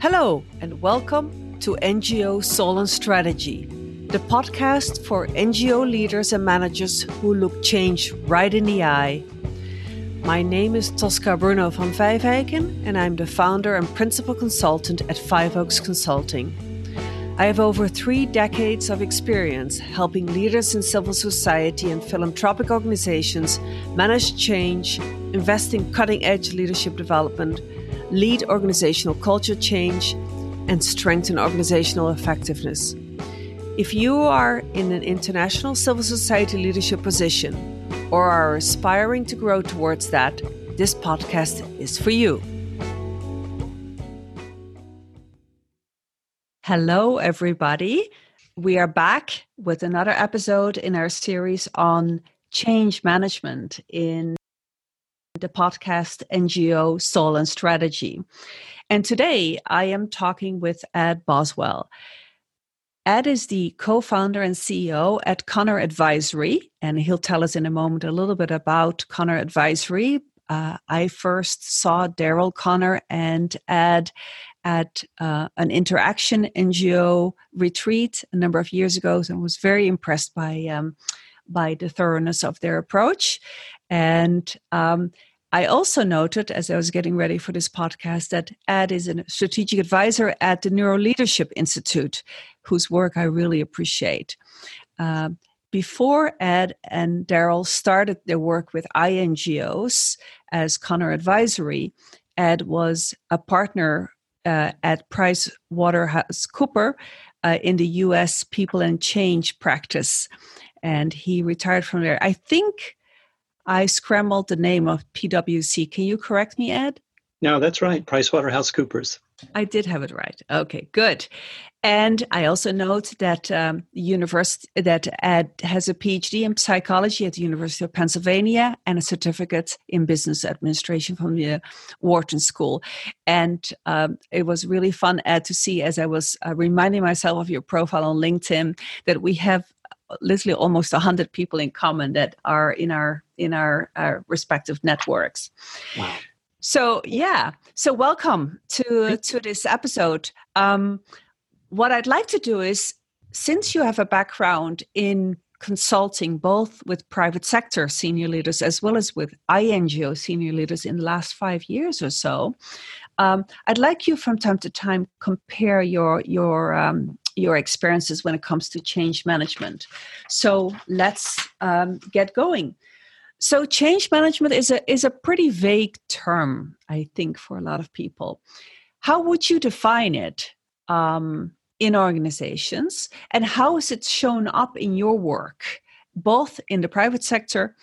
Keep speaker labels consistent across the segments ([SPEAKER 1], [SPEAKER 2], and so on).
[SPEAKER 1] Hello, and welcome to NGO Soul and Strategy, the podcast for NGO leaders and managers who look change right in the eye. My name is Tosca Bruno van Vijfeijken, and I'm the founder and principal consultant at Five Oaks Consulting. I have over three decades of experience helping leaders in civil society and philanthropic organizations manage change, invest in cutting edge leadership development lead organizational culture change, and strengthen organizational effectiveness. If you are in an international civil society leadership position or are aspiring to grow towards that, this podcast is for you. Hello, everybody. We are back with another episode in our series on change management in the podcast NGO Soul and Strategy. And today I am talking with Ed Boswell. Ed is the co founder and CEO at Conner Advisory, and he'll tell us in a moment a little bit about Conner Advisory. Uh, I first saw Daryl Conner and Ed at uh, an interaction NGO retreat a number of years ago and was very impressed by. Um, by the thoroughness of their approach. And um, I also noted as I was getting ready for this podcast that Ed is a strategic advisor at the Neuro Leadership Institute, whose work I really appreciate. Uh, before Ed and Daryl started their work with INGOs as Conner Advisory, Ed was a partner uh, at Price Waterhouse Cooper uh, in the US People and Change practice. And he retired from there. I think I scrambled the name of PwC. Can you correct me, Ed?
[SPEAKER 2] No, that's right. PricewaterhouseCoopers.
[SPEAKER 1] I did have it right. Okay, good. And I also note that um, university that Ed has a PhD in psychology at the University of Pennsylvania and a certificate in business administration from the Wharton School. And um, it was really fun, Ed, to see as I was uh, reminding myself of your profile on LinkedIn that we have literally almost 100 people in common that are in our in our, our respective networks wow. so yeah so welcome to to this episode um, what i'd like to do is since you have a background in consulting both with private sector senior leaders as well as with INGO senior leaders in the last five years or so. Um, I'd like you from time to time compare your your um, your experiences when it comes to change management. So let's um, get going. So change management is a is a pretty vague term, I think, for a lot of people. How would you define it um, in organizations, and how is it shown up in your work, both in the private sector?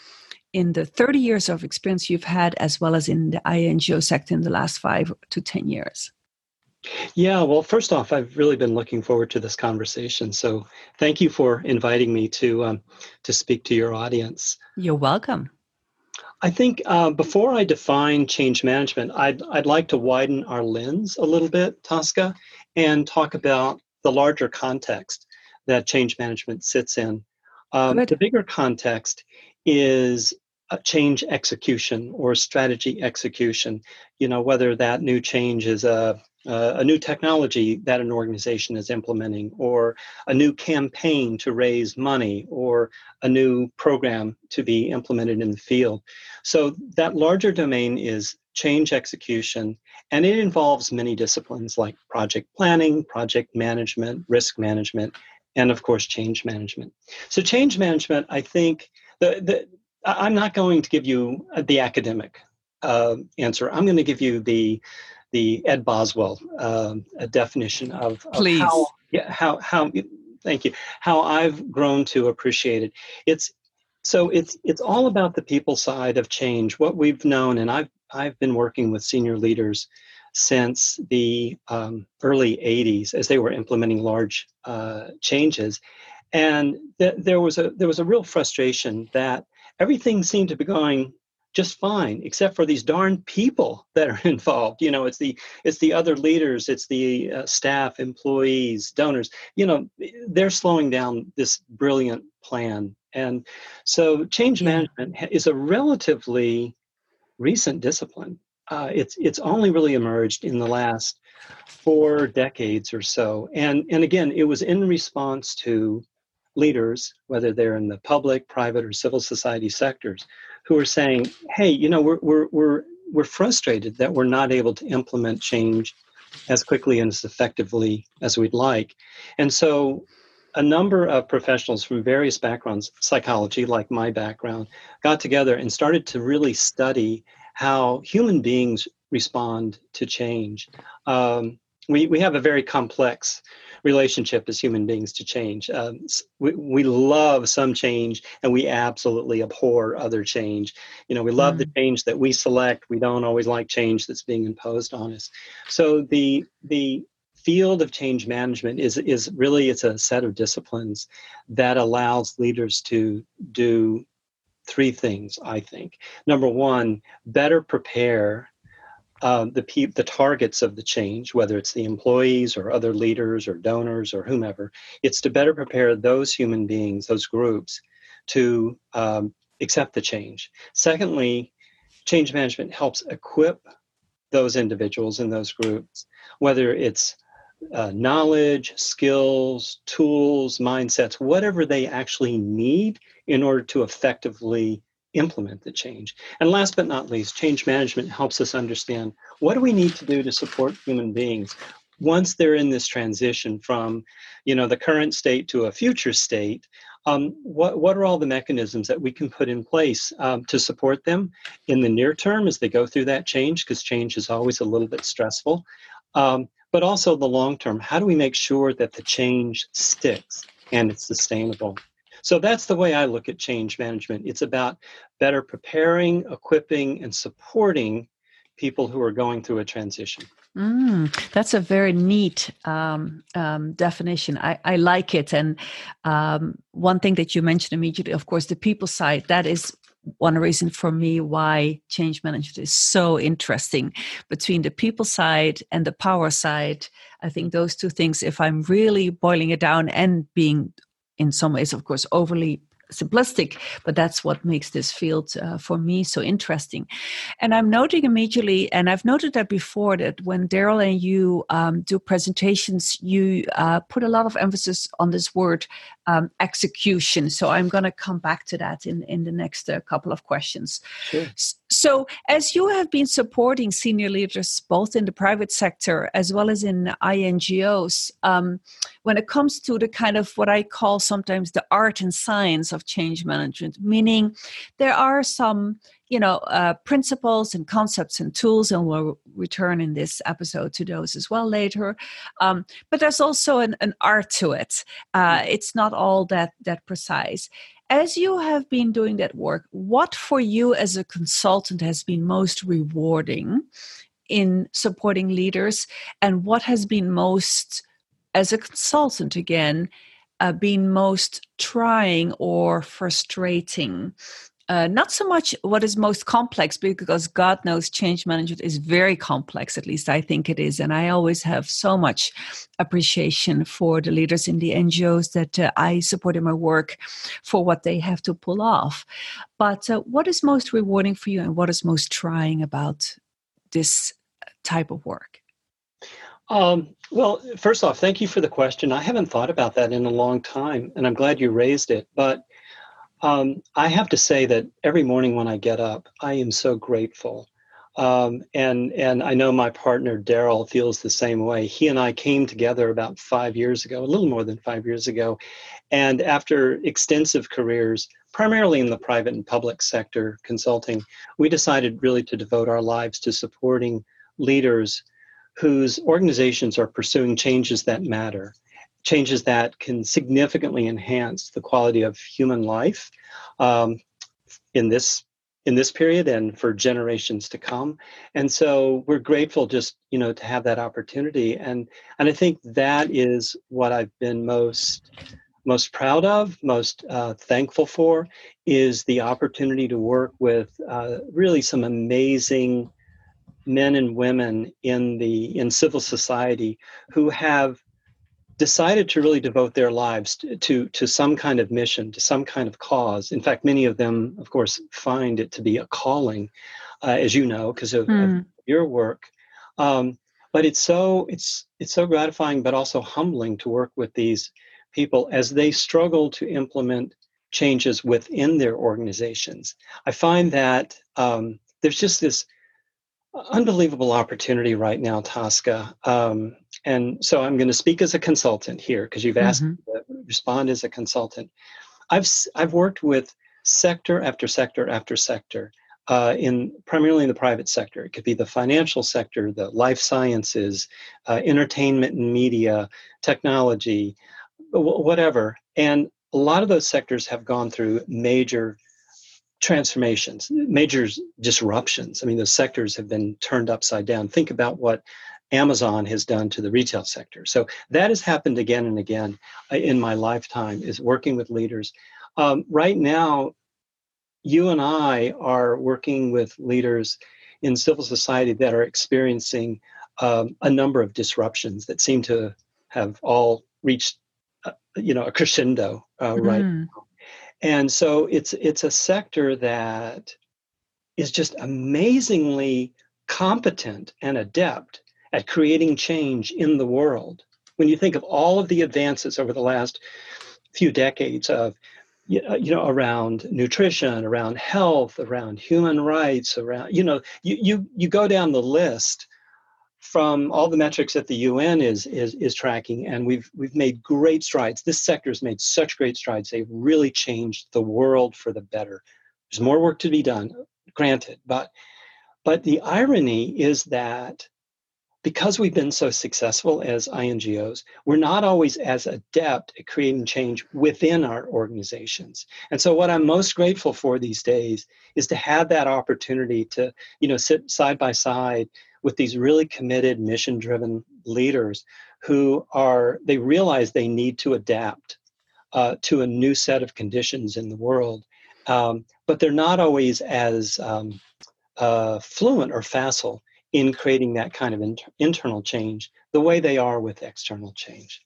[SPEAKER 1] In the 30 years of experience you've had, as well as in the INGO sector in the last five to 10 years?
[SPEAKER 2] Yeah, well, first off, I've really been looking forward to this conversation. So, thank you for inviting me to um, to speak to your audience.
[SPEAKER 1] You're welcome.
[SPEAKER 2] I think uh, before I define change management, I'd I'd like to widen our lens a little bit, Tosca, and talk about the larger context that change management sits in. Um, the bigger context is change execution or strategy execution. You know, whether that new change is a a new technology that an organization is implementing, or a new campaign to raise money, or a new program to be implemented in the field. So, that larger domain is change execution, and it involves many disciplines like project planning, project management, risk management, and of course, change management. So, change management, I think, the, the, I'm not going to give you the academic uh, answer. I'm going to give you the the Ed Boswell um, definition of, of how, yeah, how how thank you how I've grown to appreciate it. It's so it's it's all about the people side of change. What we've known, and I've I've been working with senior leaders since the um, early '80s as they were implementing large uh, changes, and th- there was a there was a real frustration that everything seemed to be going just fine except for these darn people that are involved. You know it's the it's the other leaders it's the uh, staff employees donors. You know they're slowing down this brilliant plan. And so change management is a relatively recent discipline. Uh, it's it's only really emerged in the last four decades or so. And, and again, it was in response to leaders, whether they're in the public, private, or civil society sectors, who are saying, hey, you know, we're, we're, we're, we're frustrated that we're not able to implement change as quickly and as effectively as we'd like. And so a number of professionals from various backgrounds, psychology, like my background, got together and started to really study how human beings respond to change. Um, we, we have a very complex relationship as human beings to change. Um, we, we love some change and we absolutely abhor other change. You know, we love mm. the change that we select. We don't always like change that's being imposed on us. So the the field of change management is is really it's a set of disciplines that allows leaders to do three things i think number one better prepare uh, the pe- the targets of the change, whether it's the employees or other leaders or donors or whomever, it's to better prepare those human beings, those groups, to um, accept the change. Secondly, change management helps equip those individuals in those groups, whether it's uh, knowledge, skills, tools, mindsets, whatever they actually need in order to effectively implement the change. And last but not least, change management helps us understand what do we need to do to support human beings once they're in this transition from you know the current state to a future state. Um, what, what are all the mechanisms that we can put in place um, to support them in the near term as they go through that change? Because change is always a little bit stressful. Um, but also the long term how do we make sure that the change sticks and it's sustainable so that's the way I look at change management. It's about better preparing, equipping, and supporting people who are going through a transition.
[SPEAKER 1] Mm, that's a very neat um, um, definition. I, I, like it. And um, one thing that you mentioned immediately, of course, the people side, that is one reason for me why change management is so interesting between the people side and the power side. I think those two things, if I'm really boiling it down and being in some ways, of course, overly simplistic, but that's what makes this field uh, for me so interesting. And I'm noting immediately, and I've noted that before, that when Daryl and you um, do presentations, you uh, put a lot of emphasis on this word um, execution. So I'm going to come back to that in, in the next uh, couple of questions. Sure. So, as you have been supporting senior leaders both in the private sector as well as in INGOs, um, when it comes to the kind of what I call sometimes the art and science of change management, meaning there are some you know uh, principles and concepts and tools and we'll return in this episode to those as well later um, but there's also an, an art to it uh, mm-hmm. it's not all that that precise as you have been doing that work what for you as a consultant has been most rewarding in supporting leaders? And what has been most as a consultant again uh, been most trying or frustrating uh, not so much what is most complex because god knows change management is very complex at least i think it is and i always have so much appreciation for the leaders in the ngos that uh, i support in my work for what they have to pull off but uh, what is most rewarding for you and what is most trying about this type of work
[SPEAKER 2] um, well, first off, thank you for the question. I haven't thought about that in a long time, and I'm glad you raised it. But um, I have to say that every morning when I get up, I am so grateful. Um, and and I know my partner Daryl feels the same way. He and I came together about five years ago, a little more than five years ago, and after extensive careers, primarily in the private and public sector consulting, we decided really to devote our lives to supporting leaders whose organizations are pursuing changes that matter changes that can significantly enhance the quality of human life um, in this in this period and for generations to come. And so we're grateful just you know to have that opportunity. And and i think that is what i've been most most proud of most uh, thankful for is the opportunity to work with uh, really some amazing men and women in the in civil society who have decided to really devote their lives to, to, to some kind of mission, to some kind of cause. In fact, many of them, of course, find it to be a calling, uh, as you know, because of, mm. of, hmm. your work. Um, but it's so it's it's so gratifying but also humbling to work with these people as they struggle to implement changes within their organizations i find that um, there's just this unbelievable opportunity right now tosca um, and so i'm going to speak as a consultant here because you've asked mm-hmm. me to respond as a consultant i've i've worked with sector after sector after sector uh, in primarily in the private sector. It could be the financial sector, the life sciences, uh, entertainment and media, technology, w- whatever. And a lot of those sectors have gone through major transformations, major disruptions. I mean, those sectors have been turned upside down. Think about what Amazon has done to the retail sector. So that has happened again and again uh, in my lifetime. Is working with leaders. Um, right now, you and I are working with leaders in civil society that are experiencing um, a number of disruptions that seem to have all reached, uh, you know, a crescendo uh, mm-hmm. right now. And so it's it's a sector that is just amazingly competent and adept at creating change in the world. When you think of all of the advances over the last few decades of uh, you know around nutrition around health around human rights around you know you you, you go down the list from all the metrics that the UN is is is tracking, and we've we've made great strides. This sector has made such great strides. They've really changed the world for the better. There's more work to be done, granted, but but the irony is that because we've been so successful as INGOs, we're not always as adept at creating change within our organizations. And so what I'm most grateful for these days is to have that opportunity to, you know, sit side by side with these really committed, mission-driven leaders who are they realize they need to adapt uh, to a new set of conditions in the world. Um, but they're not always as um, uh, fluent or facile in creating that kind of inter- internal change the way they are with external change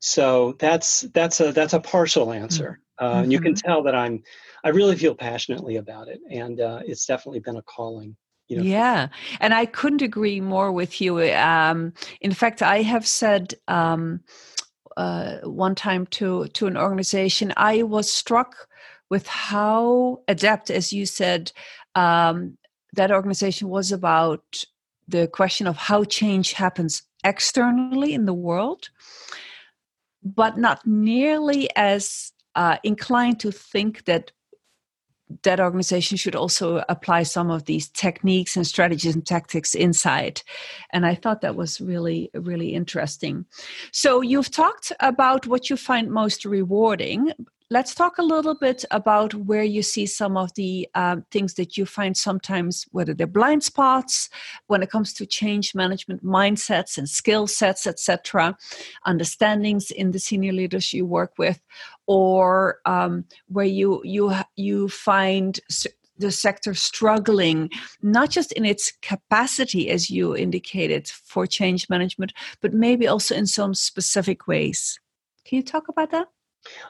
[SPEAKER 2] so that's that's a that's a partial answer mm-hmm. uh, and you can mm-hmm. tell that i'm i really feel passionately about it and uh, it's definitely been a calling
[SPEAKER 1] you know, yeah and i couldn't agree more with you um, in fact i have said um, uh, one time to to an organization i was struck with how adept as you said um, that organization was about the question of how change happens externally in the world, but not nearly as uh, inclined to think that that organization should also apply some of these techniques and strategies and tactics inside. And i thought that was really really interesting. So you've talked about what you find most rewarding let's talk a little bit about where you see some of the um, things that you find sometimes whether they're blind spots when it comes to change management mindsets and skill sets etc understandings in the senior leaders you work with or um, where you you you find the sector struggling not just in its capacity as you indicated for change management but maybe also in some specific ways. Can you talk about that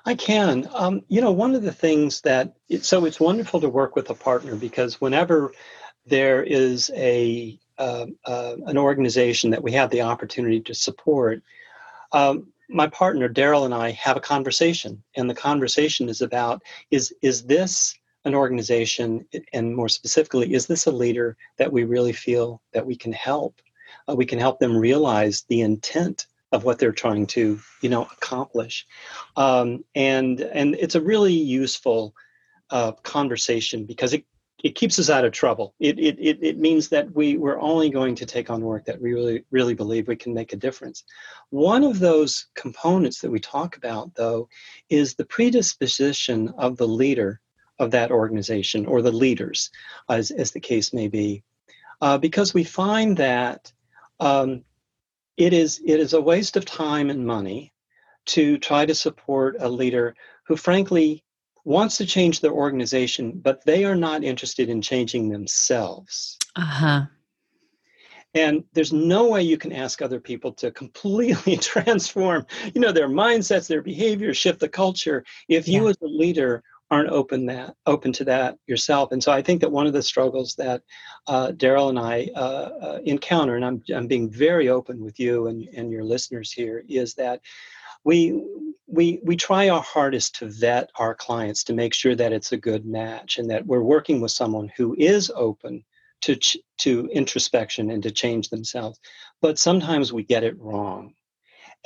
[SPEAKER 2] I can. Um, you know, one of the things that it, so it's wonderful to work with a partner because whenever there is a uh, uh, an organization that we have the opportunity to support, um, my partner Daryl and I have a conversation, and the conversation is about is is this an organization, and more specifically, is this a leader that we really feel that we can help? Uh, we can help them realize the intent of what they're trying to you know accomplish. Um, and and it's a really useful uh, conversation because it it keeps us out of trouble. It, it it it means that we we're only going to take on work that we really really believe we can make a difference. One of those components that we talk about though is the predisposition of the leader of that organization or the leaders as, as the case may be. Uh, because we find that um, it is it is a waste of time and money to try to support a leader who frankly wants to change their organization but they are not interested in changing themselves. Uh-huh. And there's no way you can ask other people to completely transform you know their mindsets their behavior shift the culture. If you yeah. as a leader aren't open that open to that yourself. And so I think that one of the struggles that uh, Daryl and I uh, uh, encounter, and I'm I'm being very open with you and, and your listeners here, is that we we we try our hardest to vet our clients to make sure that it's a good match and that we're working with someone who is open to ch- to introspection and to change themselves but sometimes we get it wrong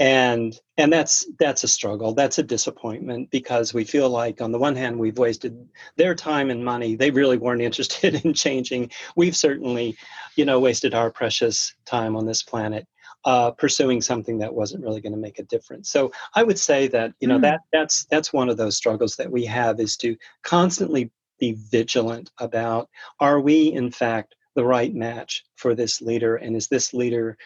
[SPEAKER 2] and and that's that's a struggle. That's a disappointment because we feel like on the one hand we've wasted their time and money. They really weren't interested in changing. We've certainly you know wasted our precious time on this planet uh, pursuing something that wasn't really going to make a difference. So i would say that you know mm. that that's that's one of those struggles that we have is to constantly be vigilant about are we in fact the right match for this leader? And is this leader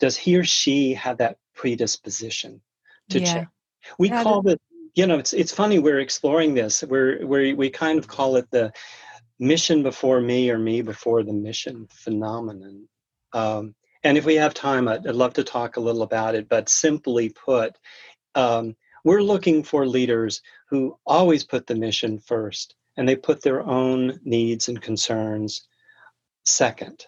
[SPEAKER 2] does he or she have that predisposition to yeah. change we call it you know it's it's funny we're exploring this we're we we kind of call it the mission before me or me before the mission phenomenon um, and if we have time I'd, I'd, love to talk a little about it but simply put um, we're looking for leaders who always put the mission first and they put their own needs and concerns second.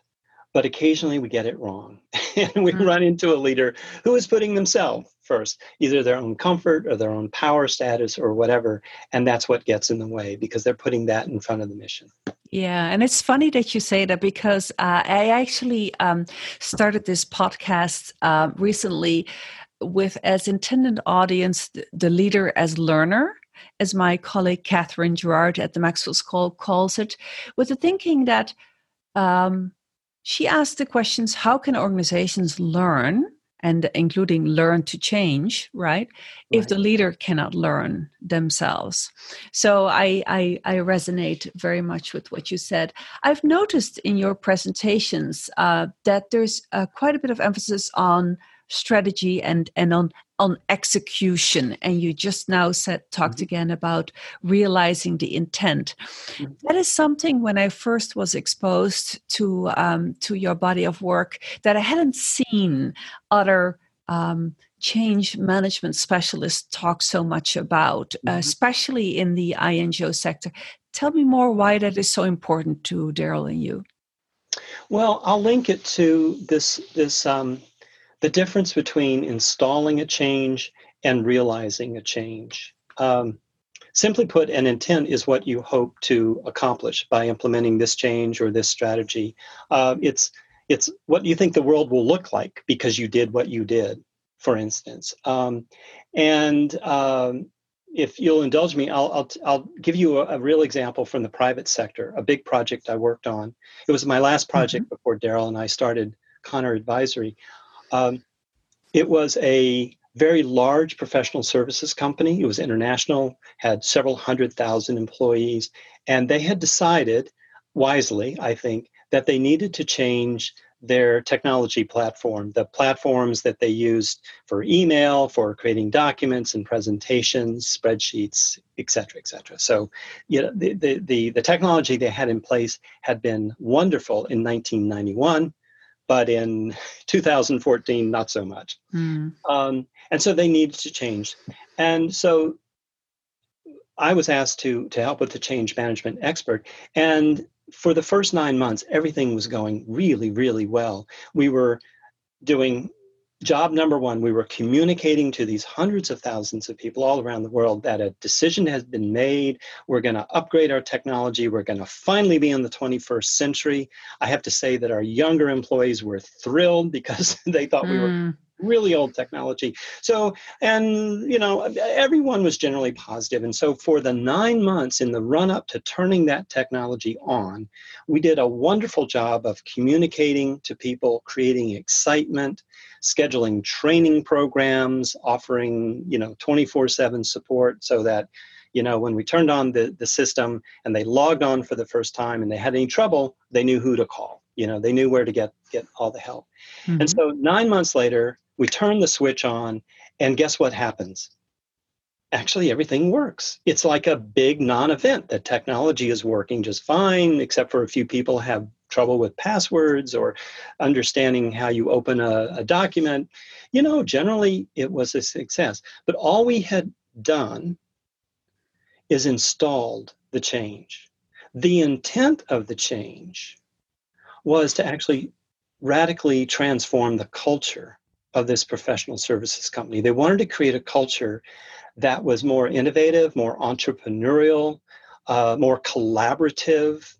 [SPEAKER 2] But occasionally we get it wrong. and we mm-hmm. run into a leader who is putting themselves first, either their own comfort or their own power status or whatever. And that's what gets in the way because they're putting that in front of the mission.
[SPEAKER 1] Yeah, and it's funny that you say that because uh, I actually um, started this podcast uh, recently with as intended audience the leader as learner as my colleague Catherine Gerard at the Maxwell School calls it, with the thinking that um, she asked the questions how can organizations learn and including learn to change right, right. if the leader cannot learn themselves so I, I, I resonate very much with what you said i've noticed in your presentations uh, that there's uh, quite a bit of emphasis on strategy and and on on execution and you just now said talked mm-hmm. again about realizing the intent mm-hmm. that is something when i first was exposed to um, to your body of work that i hadn't seen other um, change management specialists talk so much about mm-hmm. especially in the ingo sector tell me more why that is so important to daryl and you
[SPEAKER 2] well i'll link it to this this um, the difference between installing a change and realizing a change. Um, simply put, an intent is what you hope to accomplish by implementing this change or this strategy. Uh, it's it's what you think the world will look like because you did what you did, for instance. Um, and um, if you'll indulge me, I'll, I'll, I'll give you a, a, real example from the private sector, a big project I worked on. It was my last project mm-hmm. before Daryl and I started Conner Advisory. Um, it was a very large professional services company. It was international, had several hundred thousand employees, and they had decided, wisely, I think, that they needed to change their technology platform, the platforms that they used for email, for creating documents and presentations, spreadsheets, et cetera, et cetera. So, you know, the, the, the, the technology they had in place had been wonderful in 1991 but in 2014, not so much. Mm. Um, and so they needed to change. And so I was asked to to help with the change management expert. And for the first nine months, everything was going really, really well. We were doing job number one, we were communicating to these hundreds of thousands of people all around the world that a decision has been made. We're going to upgrade our technology. We're going to finally be in the 21st century. I have to say that our younger employees were thrilled because they thought mm. we were hmm really old technology. So, and you know, everyone was generally positive. And so, for the nine months in the run up to turning that technology on, we did a wonderful job of communicating to people, creating excitement, scheduling training programs, offering, you know, 24 7 support so that you know when we turned on the, the system and they logged on for the first time and they had any trouble they knew who to call you know they knew where to get get all the help mm-hmm. and so nine months later we turn the switch on, and guess what happens? Actually, everything works. It's like a big non event. The technology is working just fine, except for a few people have trouble with passwords or understanding how you open a, a document. You know, generally it was a success. But all we had done is installed the change. The intent of the change was to actually radically transform the culture of this professional services company. They wanted to create a culture that was more innovative, more entrepreneurial, uh, more collaborative,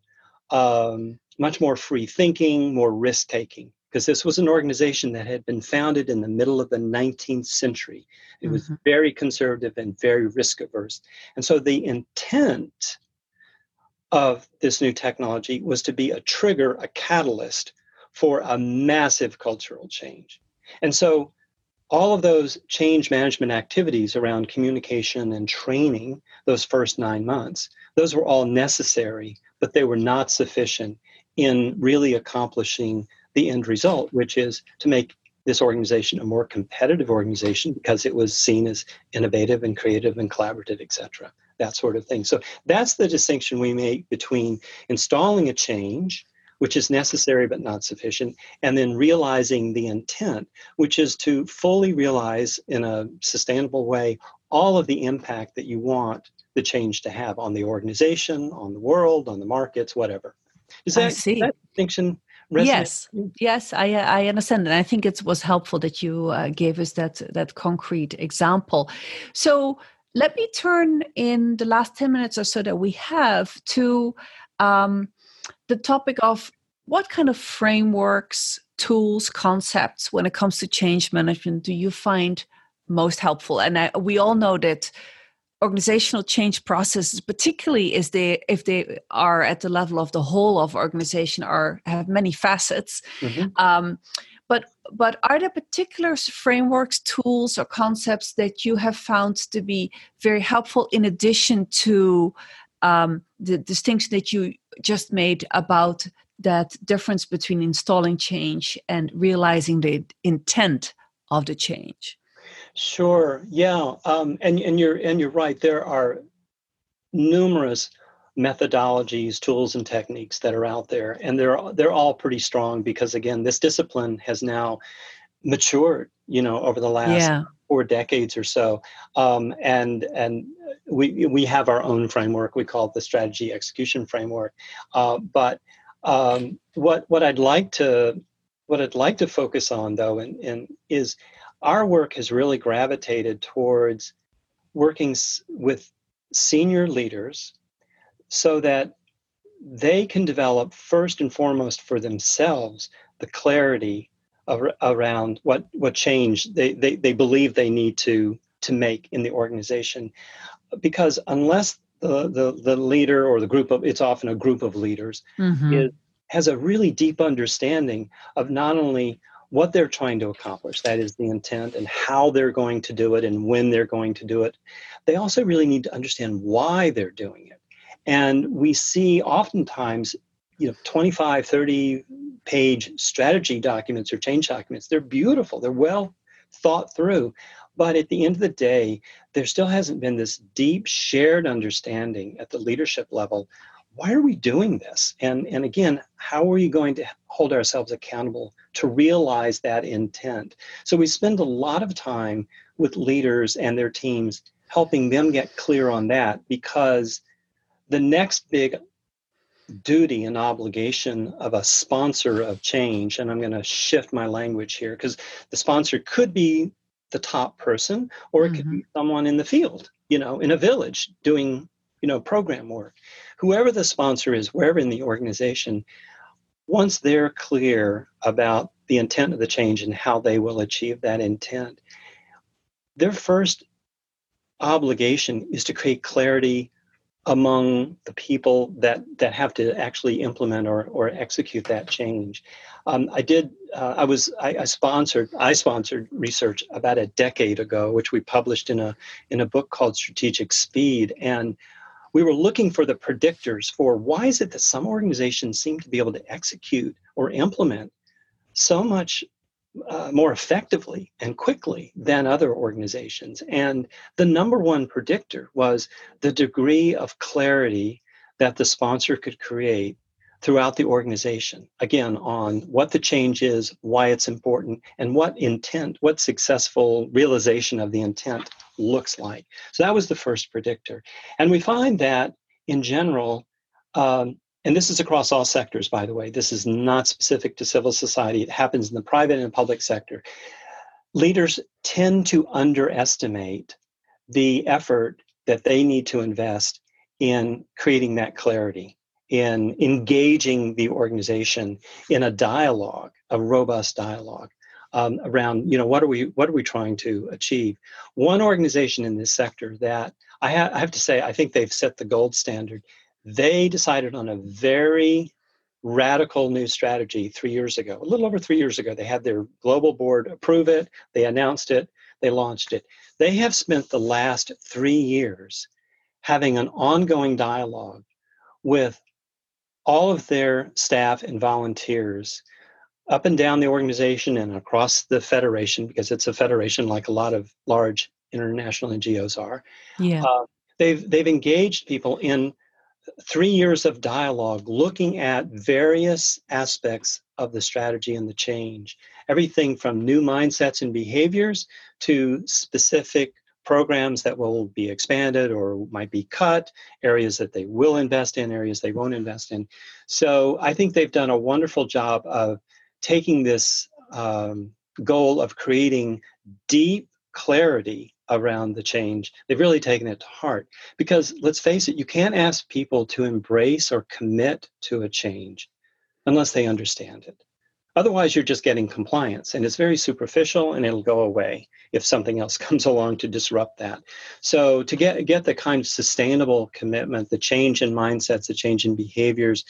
[SPEAKER 2] um, much more free thinking, more risk taking. Because this was an organization that had been founded in the middle of the 19th century. It was mm-hmm. very conservative and very risk averse. And so the intent of this new technology was to be a trigger, a catalyst for a massive cultural change. And so all of those change management activities around communication and training those first nine months those were all necessary but they were not sufficient in really accomplishing the end result which is to make this organization a more competitive organization because it was seen as innovative and creative and collaborative etc that sort of thing so that's the distinction we make between installing a change which is necessary but not sufficient, and then realizing the intent, which is to fully realize in a sustainable way all of the impact that you want the change to have on the organization, on the world, on the markets, whatever. Is that, I see. that distinction Resonate?
[SPEAKER 1] Yes, yes, I I understand, and I think it was helpful that you uh, gave us that that concrete example. So let me turn in the last ten minutes or so that we have to um, the topic of what kind of frameworks, tools, concepts when it comes to change management do you find most helpful? And I, we all know that organizational change processes particularly is they if they are at the level of the whole of organization are have many facets mm-hmm. um, but but are there particular frameworks tools or concepts that you have found to be very helpful in addition to um, the distinction that you just made about that difference between installing change and realizing the intent of the change
[SPEAKER 2] sure yeah um, and, and you're and you're right there are numerous methodologies tools and techniques that are out there and they're they're all pretty strong because again this discipline has now matured you know over the last yeah. four decades or so um, and and we we have our own framework. We call it the strategy execution framework. Uh, but um, what what I'd like to what I'd like to focus on though, and, and is our work has really gravitated towards working s- with senior leaders so that they can develop first and foremost for themselves the clarity of, around what what change they, they they believe they need to to make in the organization because unless the, the, the leader or the group of it's often a group of leaders mm-hmm. is, has a really deep understanding of not only what they're trying to accomplish that is the intent and how they're going to do it and when they're going to do it. They also really need to understand why they're doing it. And we see oftentimes you know 25 30 page strategy documents or change documents. They're beautiful. They're well thought through. But at the end of the day, there still hasn't been this deep shared understanding at the leadership level. Why are we doing this? And, and again, how are we going to hold ourselves accountable to realize that intent? So we spend a lot of time with leaders and their teams helping them get clear on that because the next big duty and obligation of a sponsor of change and i'm going to shift my language here because the sponsor could be the top person or it mm-hmm. could be someone in the field you know in a village doing you know program work whoever the sponsor is wherever in the organization once they're clear about the intent of the change and how they will achieve that intent their first obligation is to create clarity among the people that that have to actually implement or, or execute that change. Um, I did. Uh, I was. I, I, sponsored. I sponsored research about a decade ago, which we published in a in a book called Strategic Speed, and we were looking for the predictors for why is it that some organizations seem to be able to execute or implement so much uh, more effectively and quickly than other organizations. And the number one predictor was the degree of clarity that the sponsor could create throughout the organization. Again on what the change is why it's important and what intent what successful realization of the intent looks like. So that was the first predictor. And we find that in general um, and this is across all sectors by the way. This is not specific to civil society. It happens in the private and public sector. Leaders tend to underestimate the effort that they need to invest in creating that clarity in engaging the organization in a dialogue, a robust dialogue um, around, you know, what are we what are we trying to achieve? One organization in this sector that I, ha- I have to say I think they've set the gold standard. They decided on a very radical new strategy three years ago, a little over three years ago. They had their global board approve it, they announced it, they launched it. They have spent the last three years having an ongoing dialogue with all of their staff and volunteers up and down the organization and across the federation because it's a federation like a lot of large international NGOs are.
[SPEAKER 1] Yeah. Uh,
[SPEAKER 2] they've they've engaged people in three years of dialogue looking at various aspects of the strategy and the change everything from new mindsets and behaviors to specific programs that will be expanded or might be cut, areas that they will invest in, areas they won't invest in. So I think they've done a wonderful job of taking this um, goal of creating deep clarity around the change. They've really taken it to heart because let's face it, you can't ask people to embrace or commit to a change unless they understand it. Otherwise, you're just getting compliance, and it's very superficial, and it'll go away if something else comes along to disrupt that. So, to get get the kind of sustainable commitment, the change in mindsets, the change in behaviors,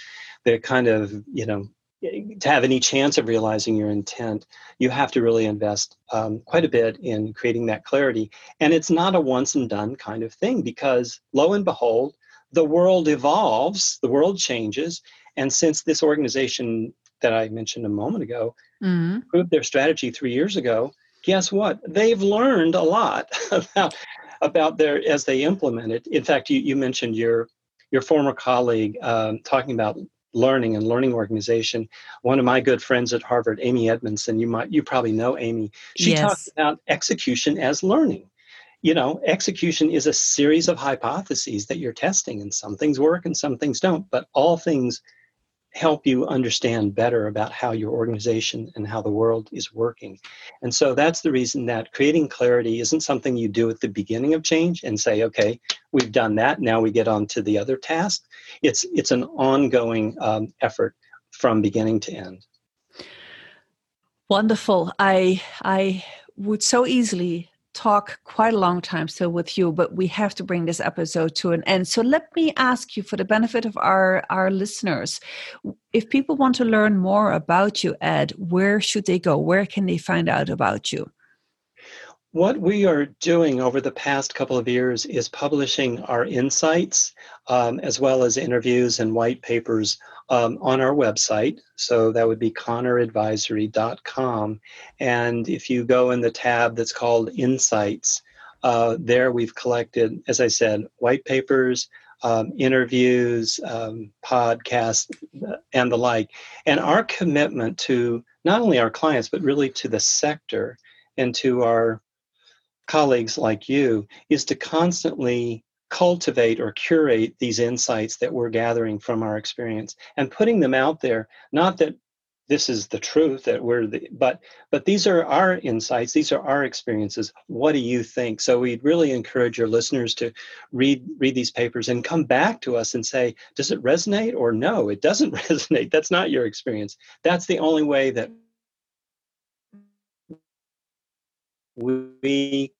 [SPEAKER 2] the kind of you know to have any chance of realizing your intent, you have to really invest um, quite a bit in creating that clarity. And it's not a once and done kind of thing because, lo and behold, the world evolves, the world changes. And since this organization that I mentioned a moment ago, mm-hmm. proved their strategy three years ago, guess what? They've learned a lot about about their as they implement it. In fact, you, you mentioned your your former colleague um, talking about learning and learning organization. One of my good friends at Harvard, Amy Edmondson, you might you probably know Amy. She yes. talks about execution as learning. You know, execution is a series of hypotheses that you're testing, and some things work and some things don't, but all things help you understand better about how your organization and how the world is working. And so that's the reason that creating clarity isn't something you do at the beginning of change and say, okay, we've done that. Now we get on to the other task. It's it's an ongoing um, effort from beginning to end.
[SPEAKER 1] Wonderful. I I would so easily talk quite a long time still with you, but we have to bring this episode to an end. So let me ask you, for the benefit of our, our listeners, if people want to learn more about you, Ed, where should they go? Where can they find out about you?
[SPEAKER 2] What we are doing over the past couple of years is publishing our insights um, as well as interviews and white papers um, on our website. So that would be conneradvisory.com. And if you go in the tab that's called Insights, uh, there we've collected, as I said, white papers, um, interviews, um, podcasts, and the like. And our commitment to not only our clients, but really to the sector and to our colleagues like you is to constantly cultivate or curate these insights that we're gathering from our experience and putting them out there. Not that this is the truth that we're the but but these are our insights these are our experiences. What do you think? So we'd really encourage your listeners to read read these papers and come back to us and say does it resonate or no? It doesn't resonate. That's not your experience. That's the only way that we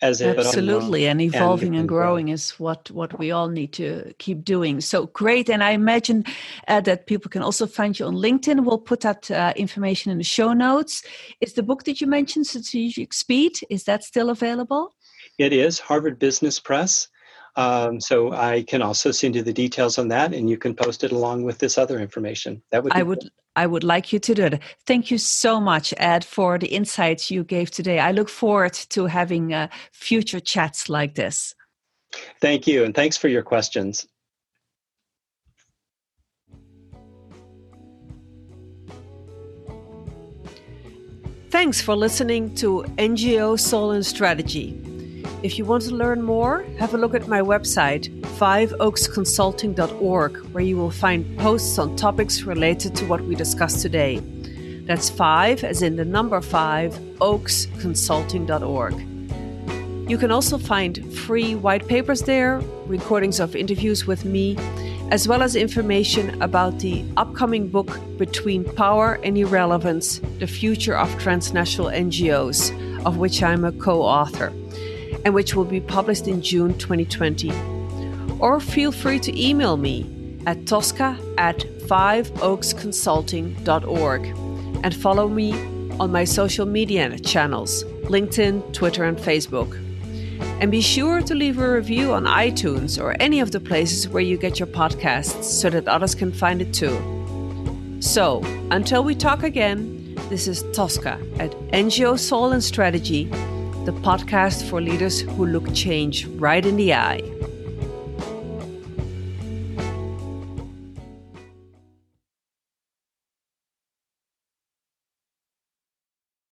[SPEAKER 1] as absolutely and evolving and, and growing is what what we all need to keep doing. So great and i imagine uh, that people can also find you on linkedin. We'll put that uh, information in the show notes. Is the book that you mentioned strategic speed is that still available?
[SPEAKER 2] It is harvard business press. Um, so I can also send you the details on that, and you can post it along with this other information. That would
[SPEAKER 1] I would cool. I would like you to do it. Thank you so much, Ed, for the insights you gave today. I look forward to having uh, future chats like this.
[SPEAKER 2] Thank you, and thanks for your questions.
[SPEAKER 1] Thanks for listening to NGO Soul and Strategy. If you want to learn more, have a look at my website, fiveoaksconsulting.org, where you will find posts on topics related to what we discussed today. That's five, as in the number five, oaksconsulting.org. You can also find free white papers there, recordings of interviews with me, as well as information about the upcoming book Between Power and Irrelevance The Future of Transnational NGOs, of which I'm a co author, and which will be published in June 2020. Or feel free to email me at tosca at fiveoaksconsulting.org and follow me on my social media channels LinkedIn, Twitter, and Facebook. And be sure to leave a review on iTunes or any of the places where you get your podcasts so that others can find it too. So, until we talk again, this is Tosca at NGO Soul and Strategy, the podcast for leaders who look change right in the eye.